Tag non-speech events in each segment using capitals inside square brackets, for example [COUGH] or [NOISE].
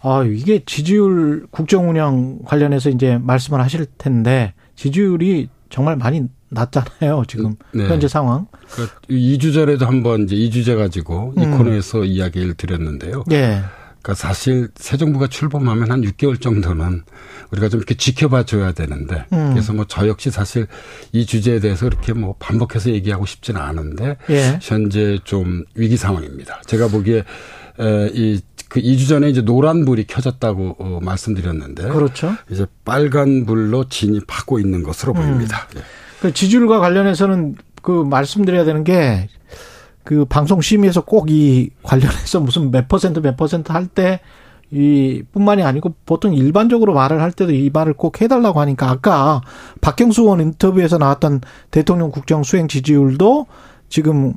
아, 이게 지지율 국정 운영 관련해서 이제 말씀을 하실 텐데 지지율이 정말 많이 낮잖아요, 지금 네. 현재 상황. 그 2주 전에도 한번 이제 2주제 가지고 이 음. 코너에서 이야기를 드렸는데요. 예. 그러니까 사실 새 정부가 출범하면 한 6개월 정도는 우리가 좀 이렇게 지켜봐 줘야 되는데 음. 그래서 뭐 저 역시 사실 이 주제에 대해서 이렇게 뭐 반복해서 얘기하고 싶지는 않은데 예. 현재 좀 위기 상황입니다. 제가 보기에 이 그 2주 전에 이제 노란 불이 켜졌다고 어, 말씀드렸는데 그렇죠. 이제 빨간 불로 진입하고 있는 것으로 음. 보입니다. 예. 그 지지율과 관련해서는 그 말씀드려야 되는 게 그 방송 심의에서 꼭 이 관련해서 무슨 몇 퍼센트 몇 퍼센트 할때 이 뿐만이 아니고 보통 일반적으로 말을 할 때도 이 말을 꼭 해달라고 하니까 아까 박경수 의원 인터뷰에서 나왔던 대통령 국정 수행 지지율도 지금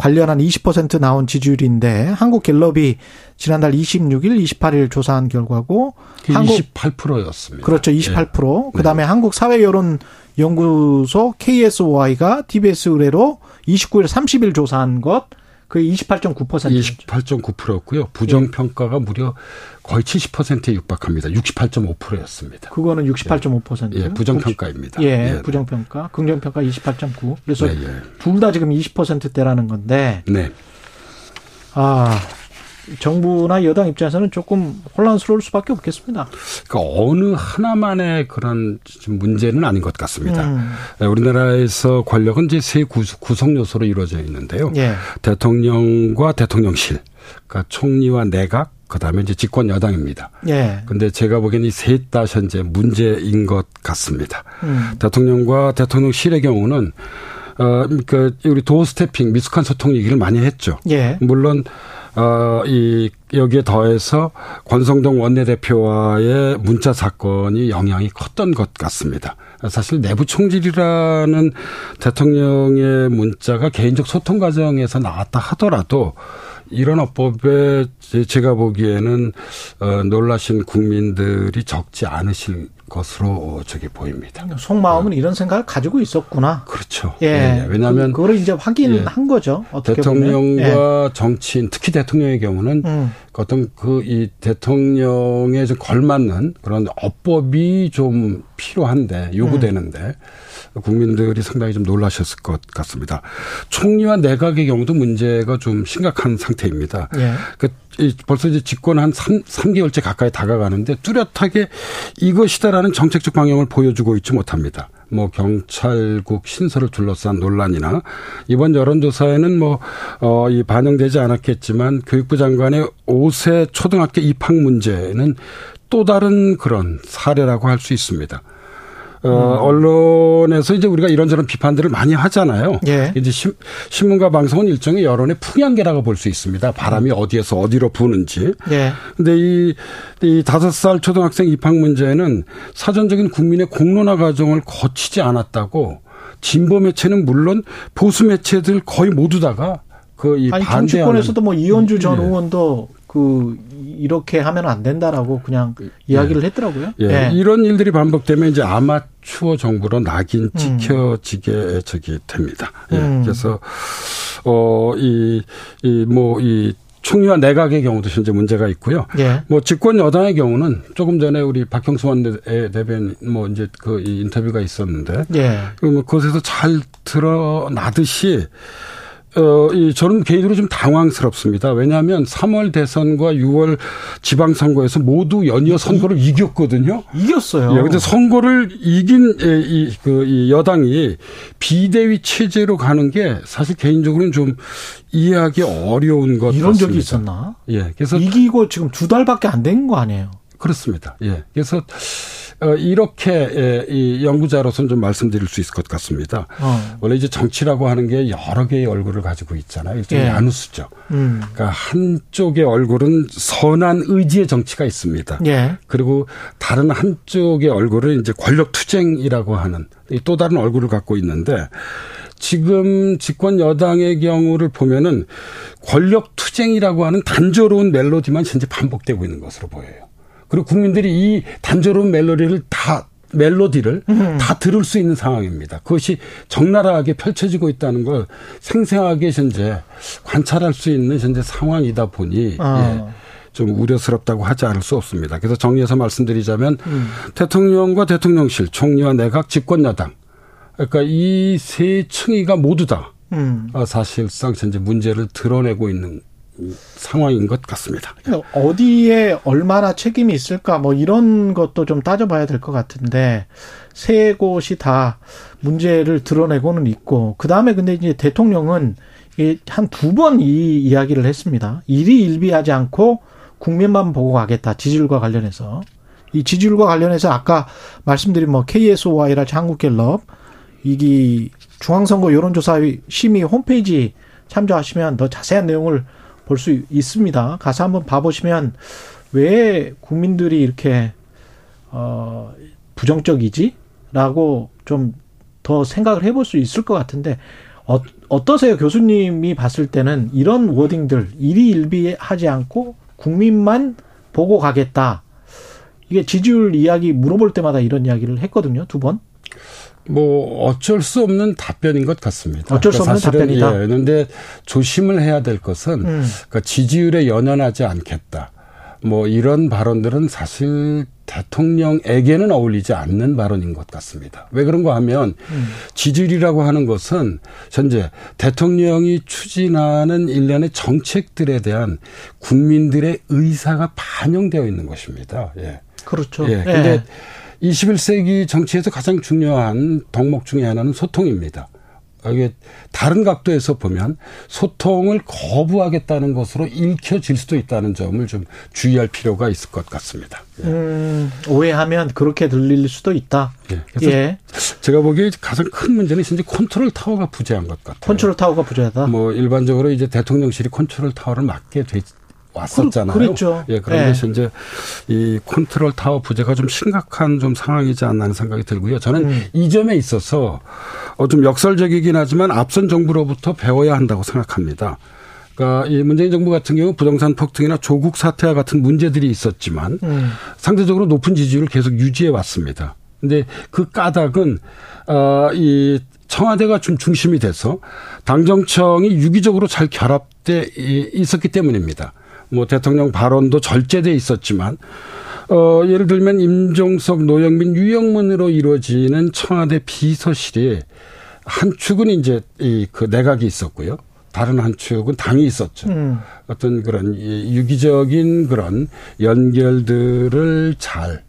관련한 20% 나온 지지율인데 한국 갤럽이 지난달 26일, 28일 조사한 결과고 한국 28%였습니다. 그렇죠. 28%. 네. 그다음에 네. 한국 사회 여론 연구소 KSOI가 TBS 의뢰로 29일 30일 조사한 것 그게 28.9%였죠. 28.9%였고요. 부정 평가가 네. 무려 거의 70%에 육박합니다. 68.5%였습니다. 그거는 68.5%. 예, 부정 평가입니다. 예, 예 부정 평가. 긍정 평가 28.9. 그래서 네, 예. 둘다 지금 20%대라는 건데. 네. 아, 정부나 여당 입장에서는 조금 혼란스러울 수밖에 없겠습니다. 그러니까 어느 하나만의 그런 문제는 아닌 것 같습니다. 음. 예, 우리나라에서 권력은 이제 세 구성 요소로 이루어져 있는데요. 예. 대통령과 대통령실, 그러니까 총리와 내각, 그다음에 이제 집권 여당입니다. 예. 근데 제가 보기에는 이 셋 다 현재 문제인 것 같습니다. 음. 대통령과 대통령실의 경우는 어, 그러니까 우리 도어 스태핑, 미숙한 소통 얘기를 많이 했죠. 예. 물론 어, 이, 여기에 더해서 권성동 원내대표와의 문자 사건이 영향이 컸던 것 같습니다. 사실 내부 총질이라는 대통령의 문자가 개인적 소통 과정에서 나왔다 하더라도 이런 어법에 제가 보기에는 어, 놀라신 국민들이 적지 않으실 것으로 저기 보입니다. 속마음은 네. 이런 생각을 가지고 있었구나. 그렇죠. 예. 네. 왜냐하면 그, 걸 이제 확인한 예. 거죠. 대통령과 예. 정치인, 특히 대통령의 경우는 음. 어떤 그 이 대통령에 좀 걸맞는 그런 어법이 좀 필요한데 요구되는데 음. 국민들이 상당히 좀 놀라셨을 것 같습니다. 총리와 내각의 경우도 문제가 좀 심각한 상태입니다. 예. 그 벌써 이제 집권 한 3, 3개월째 가까이 다가가는데 뚜렷하게 이것이다라는 정책적 방향을 보여주고 있지 못합니다. 뭐 경찰국 신설을 둘러싼 논란이나 이번 여론조사에는 뭐어이 반영되지 않았겠지만 교육부 장관의 5세 초등학교 입학 문제는 또 다른 그런 사례라고 할 수 있습니다. 어, 음. 언론에서 이제 우리가 이런저런 비판들을 많이 하잖아요. 예. 이제 신, 문과 방송은 일종의 여론의 풍향계라고 볼 수 있습니다. 바람이 어디에서 어디로 부는지. 예. 근데 이, 이 다섯 살 초등학생 입학 문제는 사전적인 국민의 공론화 과정을 거치지 않았다고 진보 매체는 물론 보수 매체들 거의 모두 다가 그이 반대하는 정치권에서도 뭐 이현주 전 네. 의원도 그 이렇게 하면 안 된다라고 그냥 예. 이야기를 했더라고요. 예. 예. 이런 일들이 반복되면 이제 아마추어 정부로 낙인 음. 찍혀지게 음. 저기 됩니다. 예. 음. 그래서 어이 이 뭐 이 총리와 내각의 경우도 현재 문제가 있고요. 예. 뭐 집권 여당의 경우는 조금 전에 우리 박형수 원내 대변 뭐 이제 그 인터뷰가 있었는데, 예. 그 그것에서 잘 드러나듯이 어, 이, 저는 개인적으로 좀 당황스럽습니다. 왜냐하면 3월 대선과 6월 지방선거에서 모두 연이어 선거를 이, 겼거든요 이겼어요. 예, 근데 선거를 이긴, 예, 이, 그, 이 여당이 비대위 체제로 가는 게 사실 개인적으로는 좀 이해하기 어려운 것 이런 같습니다. 적이 있었나? 예. 그래서. 이기고 지금 두 달밖에 안 된 거 아니에요? 그렇습니다. 예. 그래서 어, 이렇게 예, 이 연구자로서는 좀 말씀드릴 수 있을 것 같습니다. 어. 원래 이제 정치라고 하는 게 여러 개의 얼굴을 가지고 있잖아요. 일종의 예. 야누스죠. 음. 그러니까 한쪽의 얼굴은 선한 의지의 정치가 있습니다. 예. 그리고 다른 한쪽의 얼굴은 이제 권력 투쟁이라고 하는 또 다른 얼굴을 갖고 있는데 지금 집권 여당의 경우를 보면은 권력 투쟁이라고 하는 단조로운 멜로디만 현재 반복되고 있는 것으로 보여요. 그리고 국민들이 이 단조로운 멜로디를 다 멜로디를 음. 다 들을 수 있는 상황입니다. 그것이 적나라하게 펼쳐지고 있다는 걸 생생하게 현재 관찰할 수 있는 현재 상황이다 보니 아. 예. 좀 우려스럽다고 하지 않을 수 없습니다. 그래서 정리해서 말씀드리자면 음. 대통령과 대통령실, 총리와 내각, 집권 여당 그러니까 이 세 층위가 모두 다 음. 어, 사실상 현재 문제를 드러내고 있는 상황인 것 같습니다. 어디에 얼마나 책임이 있을까 뭐 이런 것도 좀 따져봐야 될 것 같은데 세 곳이 다 문제를 드러내고는 있고 그 다음에 근데 이제 대통령은 한 두 번 이 이야기를 했습니다. 일이 일비하지 않고 국민만 보고 가겠다 지지율과 관련해서 이 지지율과 관련해서 아까 말씀드린 뭐 KSOI라지 한국갤럽 이기 중앙선거 여론조사 심의 홈페이지 참조하시면 더 자세한 내용을 볼 수 있습니다. 가서 한번 봐보시면 왜 국민들이 이렇게 어 부정적이지?라고 좀 더 생각을 해볼 수 있을 것 같은데 어, 어떠세요, 교수님이 봤을 때는 이런 워딩들 일희일비하지 않고 국민만 보고 가겠다. 이게 지지율 이야기 물어볼 때마다 이런 이야기를 했거든요, 두 번. 뭐 어쩔 수 없는 답변인 것 같습니다. 어쩔 수 없는 그러니까 답변이다. 예, 그런데 조심을 해야 될 것은 음. 그러니까 지지율에 연연하지 않겠다. 뭐 이런 발언들은 사실 대통령에게는 어울리지 않는 발언인 것 같습니다. 왜 그런가 하면 음. 지지율이라고 하는 것은 현재 대통령이 추진하는 일련의 정책들에 대한 국민들의 의사가 반영되어 있는 것입니다. 예. 그렇죠. 예. 근데 예. 21세기 정치에서 가장 중요한 덕목 중의 하나는 소통입니다. 이게 다른 각도에서 보면 소통을 거부하겠다는 것으로 읽혀질 수도 있다는 점을 좀 주의할 필요가 있을 것 같습니다. 예. 음, 오해하면 그렇게 들릴 수도 있다. 예. 그래서 예. 제가 보기에 가장 큰 문제는 진짜 컨트롤 타워가 부재한 것 같아요. 컨트롤 타워가 부재하다. 뭐 일반적으로 이제 대통령실이 컨트롤 타워를 맡게 돼 왔었잖아요. 그랬죠. 예, 그런 네. 이제 이 컨트롤 타워 부재가 좀 심각한 좀 상황이지 않나 하는 생각이 들고요. 저는 음. 이 점에 있어서 어, 좀 역설적이긴 하지만 앞선 정부로부터 배워야 한다고 생각합니다. 그러니까 이 문재인 정부 같은 경우 부동산 폭등이나 조국 사태와 같은 문제들이 있었지만 음. 상대적으로 높은 지지율을 계속 유지해 왔습니다. 근데 그 까닭은 어이 청와대가 좀 중심이 돼서 당정청이 유기적으로 잘 결합돼 있었기 때문입니다. 뭐 대통령 발언도 절제돼 있었지만 어 예를 들면 임종석, 노영민, 유영문으로 이루어지는 청와대 비서실이 한 축은 이제 이 그 내각이 있었고요. 다른 한 축은 당이 있었죠. 음. 어떤 그런 유기적인 그런 연결들을 잘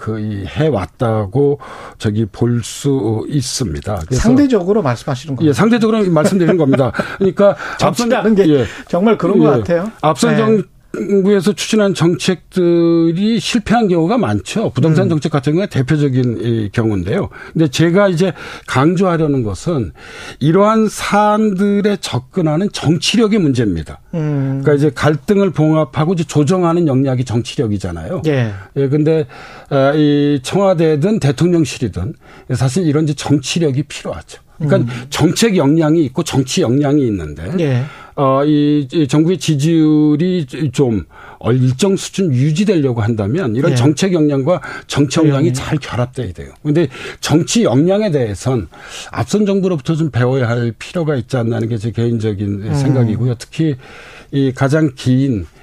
그 해왔다고 저기 볼 수 있습니다. 상대적으로 말씀하시는 거예요? 예, 상대적으로 말씀드리는 겁니다. 그러니까 [LAUGHS] 앞선 게 예, 정말 그런 예, 것 같아요. 앞선 네. 정 정부에서 추진한 정책들이 실패한 경우가 많죠. 부동산 음. 정책 같은 경우가 대표적인 경우인데요. 근데 제가 이제 강조하려는 것은 이러한 사안들에 접근하는 정치력의 문제입니다. 음. 그러니까 이제 갈등을 봉합하고 이제 조정하는 역량이 정치력이잖아요. 예. 예. 근데 아, 이 청와대든 대통령실이든 사실 이런 이제 정치력이 필요하죠. 그러니까 음. 정책 역량이 있고 정치 역량이 있는데 예. 어, 이, 이 정부의 지지율이 좀 일정 수준 유지되려고 한다면 이런 예. 정책 역량과 정치 역량이 잘 결합돼야 돼요. 그런데 정치 역량에 대해선 앞선 정부로부터 좀 배워야 할 필요가 있지 않나 하는 게 제 개인적인 음. 생각이고요. 특히 이 가장 긴 아,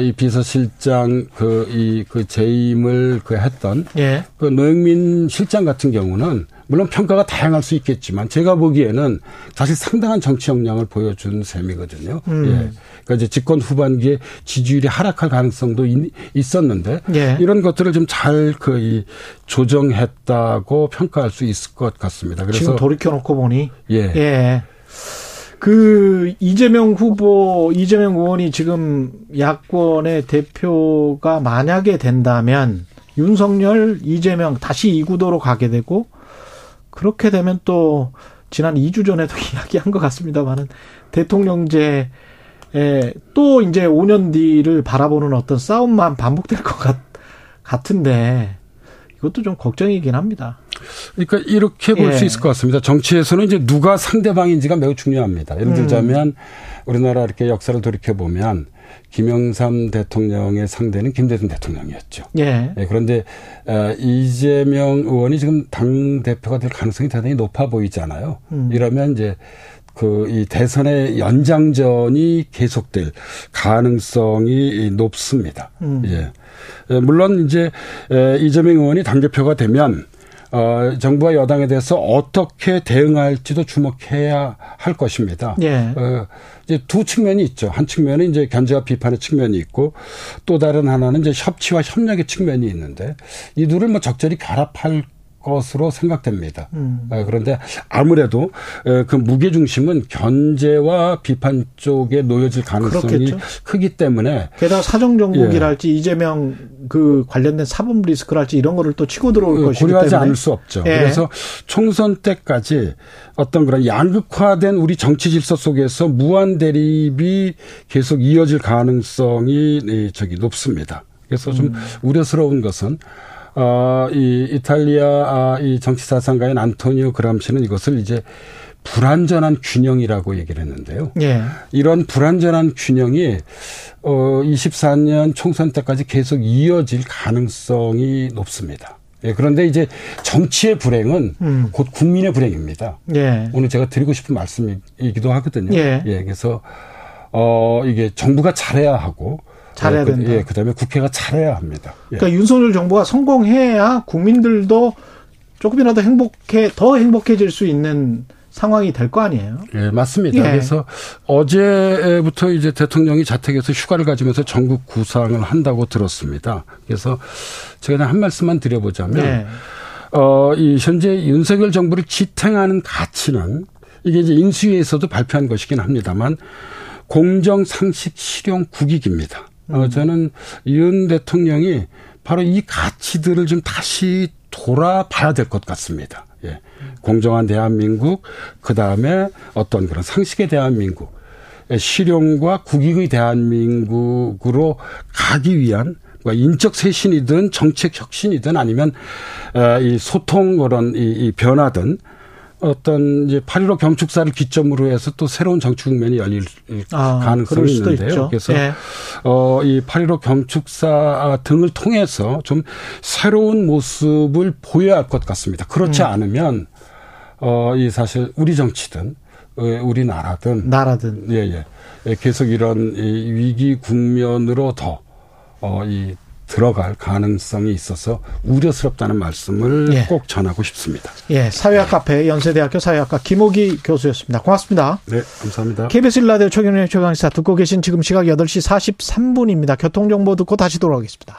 이 비서실장 그, 이, 그 재임을 그 했던 예. 그 노영민 실장 같은 경우는 물론 평가가 다양할 수 있겠지만 제가 보기에는 사실 상당한 정치 역량을 보여준 셈이거든요. 음. 예. 그러니까 이제 집권 후반기에 지지율이 하락할 가능성도 있었는데 예. 이런 것들을 좀잘 거의 조정했다고 평가할 수 있을 것 같습니다. 그래서 지금 돌이켜 놓고 보니 예. 예. 그 이재명 후보 이재명 의원이 지금 야권의 대표가 만약에 된다면 윤석열, 이재명 다시 이 구도로 가게 되고 그렇게 되면 또 지난 2주 전에도 [LAUGHS] 이야기한 것 같습니다만은 대통령제 에 또 이제 5년 뒤를 바라보는 어떤 싸움만 반복될 것 같, 같은데 이것도 좀 걱정이긴 합니다. 그러니까 이렇게 볼수 예. 있을 것 같습니다. 정치에서는 이제 누가 상대방인지가 매우 중요합니다. 예를 들자면 음. 우리나라 이렇게 역사를 돌이켜 보면 김영삼 대통령의 상대는 김대중 대통령이었죠. 예. 예 그런데 어, 이재명 의원이 지금 당 대표가 될 가능성이 대단히 높아 보이잖아요. 음. 이러면 이제 그 이 대선의 연장전이 계속될 가능성이 높습니다. 음. 예. 예. 물론 이제 이재명 의원이 당 대표가 되면 어, 정부와 여당에 대해서 어떻게 대응할지도 주목해야 할 것입니다. 예. 어, 이제 두 측면이 있죠. 한 측면은 이제 견제와 비판의 측면이 있고 또 다른 하나는 이제 협치와 협력의 측면이 있는데 이 둘을 뭐 적절히 결합할 것으로 생각됩니다. 음. 어, 그런데 아무래도 어, 그 무게 중심은 견제와 비판 쪽에 놓여질 가능성이 그렇겠죠. 크기 때문에 게다가 사정 정국이랄지 예. 이재명 그 관련된 사법 리스크랄지 이런 거를 또 치고 들어올 어, 것이기 고려하지 때문에 않을 수 없죠. 예. 그래서 총선 때까지 어떤 그런 양극화된 우리 정치 질서 속에서 무한 대립이 계속 이어질 가능성이 저기 높습니다. 그래서 좀 음. 우려스러운 것은 어, 이 이탈리아 아, 이 정치 사상가인 안토니오 그람시는 이것을 이제 불완전한 균형이라고 얘기를 했는데요. 예. 이런 불완전한 균형이 어 24년 총선 때까지 계속 이어질 가능성이 높습니다. 예, 그런데 이제 정치의 불행은 음. 곧 국민의 불행입니다. 예. 오늘 제가 드리고 싶은 말씀이기도 하거든요. 예. 예 그래서 어 이게 정부가 잘해야 하고 잘해야 그, 된다. 예, 그다음에 국회가 잘해야 합니다. 예. 그러니까 윤석열 정부가 성공해야 국민들도 조금이라도 행복해 더 행복해질 수 있는 상황이 될 거 아니에요? 예, 맞습니다. 예. 그래서 어제부터 이제 대통령이 자택에서 휴가를 가지면서 전국 구상을 한다고 들었습니다. 그래서 제가 한 말씀만 드려보자면, 예. 어, 이 현재 윤석열 정부를 지탱하는 가치는 이게 이제 인수위에서도 발표한 것이긴 합니다만 공정, 상식, 실용, 국익입니다. 어, 음. 저는 윤 대통령이 바로 이 가치들을 좀 다시 돌아봐야 될 것 같습니다. 예. 공정한 대한민국, 그 다음에 어떤 그런 상식의 대한민국, 예, 실용과 국익의 대한민국으로 가기 위한 인적 쇄신이든 정책 혁신이든 아니면 어, 이 소통 그런 이 변화든 어떤 이제 8.15 경축사를 기점으로 해서 또 새로운 정치 국면이 열릴 아, 가능성이 있는데요. 있죠. 그래서 네. 어, 이 8.15 경축사 등을 통해서 좀 새로운 모습을 보여야 할 것 같습니다. 그렇지 음. 않으면 어, 이 사실 우리 정치든 어, 우리나라든 나라든 예, 예. 예 계속 이런 이 위기 국면으로 더 어, 이 들어갈 가능성이 있어서 우려스럽다는 말씀을 예. 꼭 전하고 싶습니다. 예, 사회학 카페 연세대학교 사회학과 김호기 교수였습니다. 고맙습니다. 네, 감사합니다. KBS 일라디오 최경영의 최강시사 듣고 계신 지금 시각 8시 43분입니다. 교통정보 듣고 다시 돌아오겠습니다.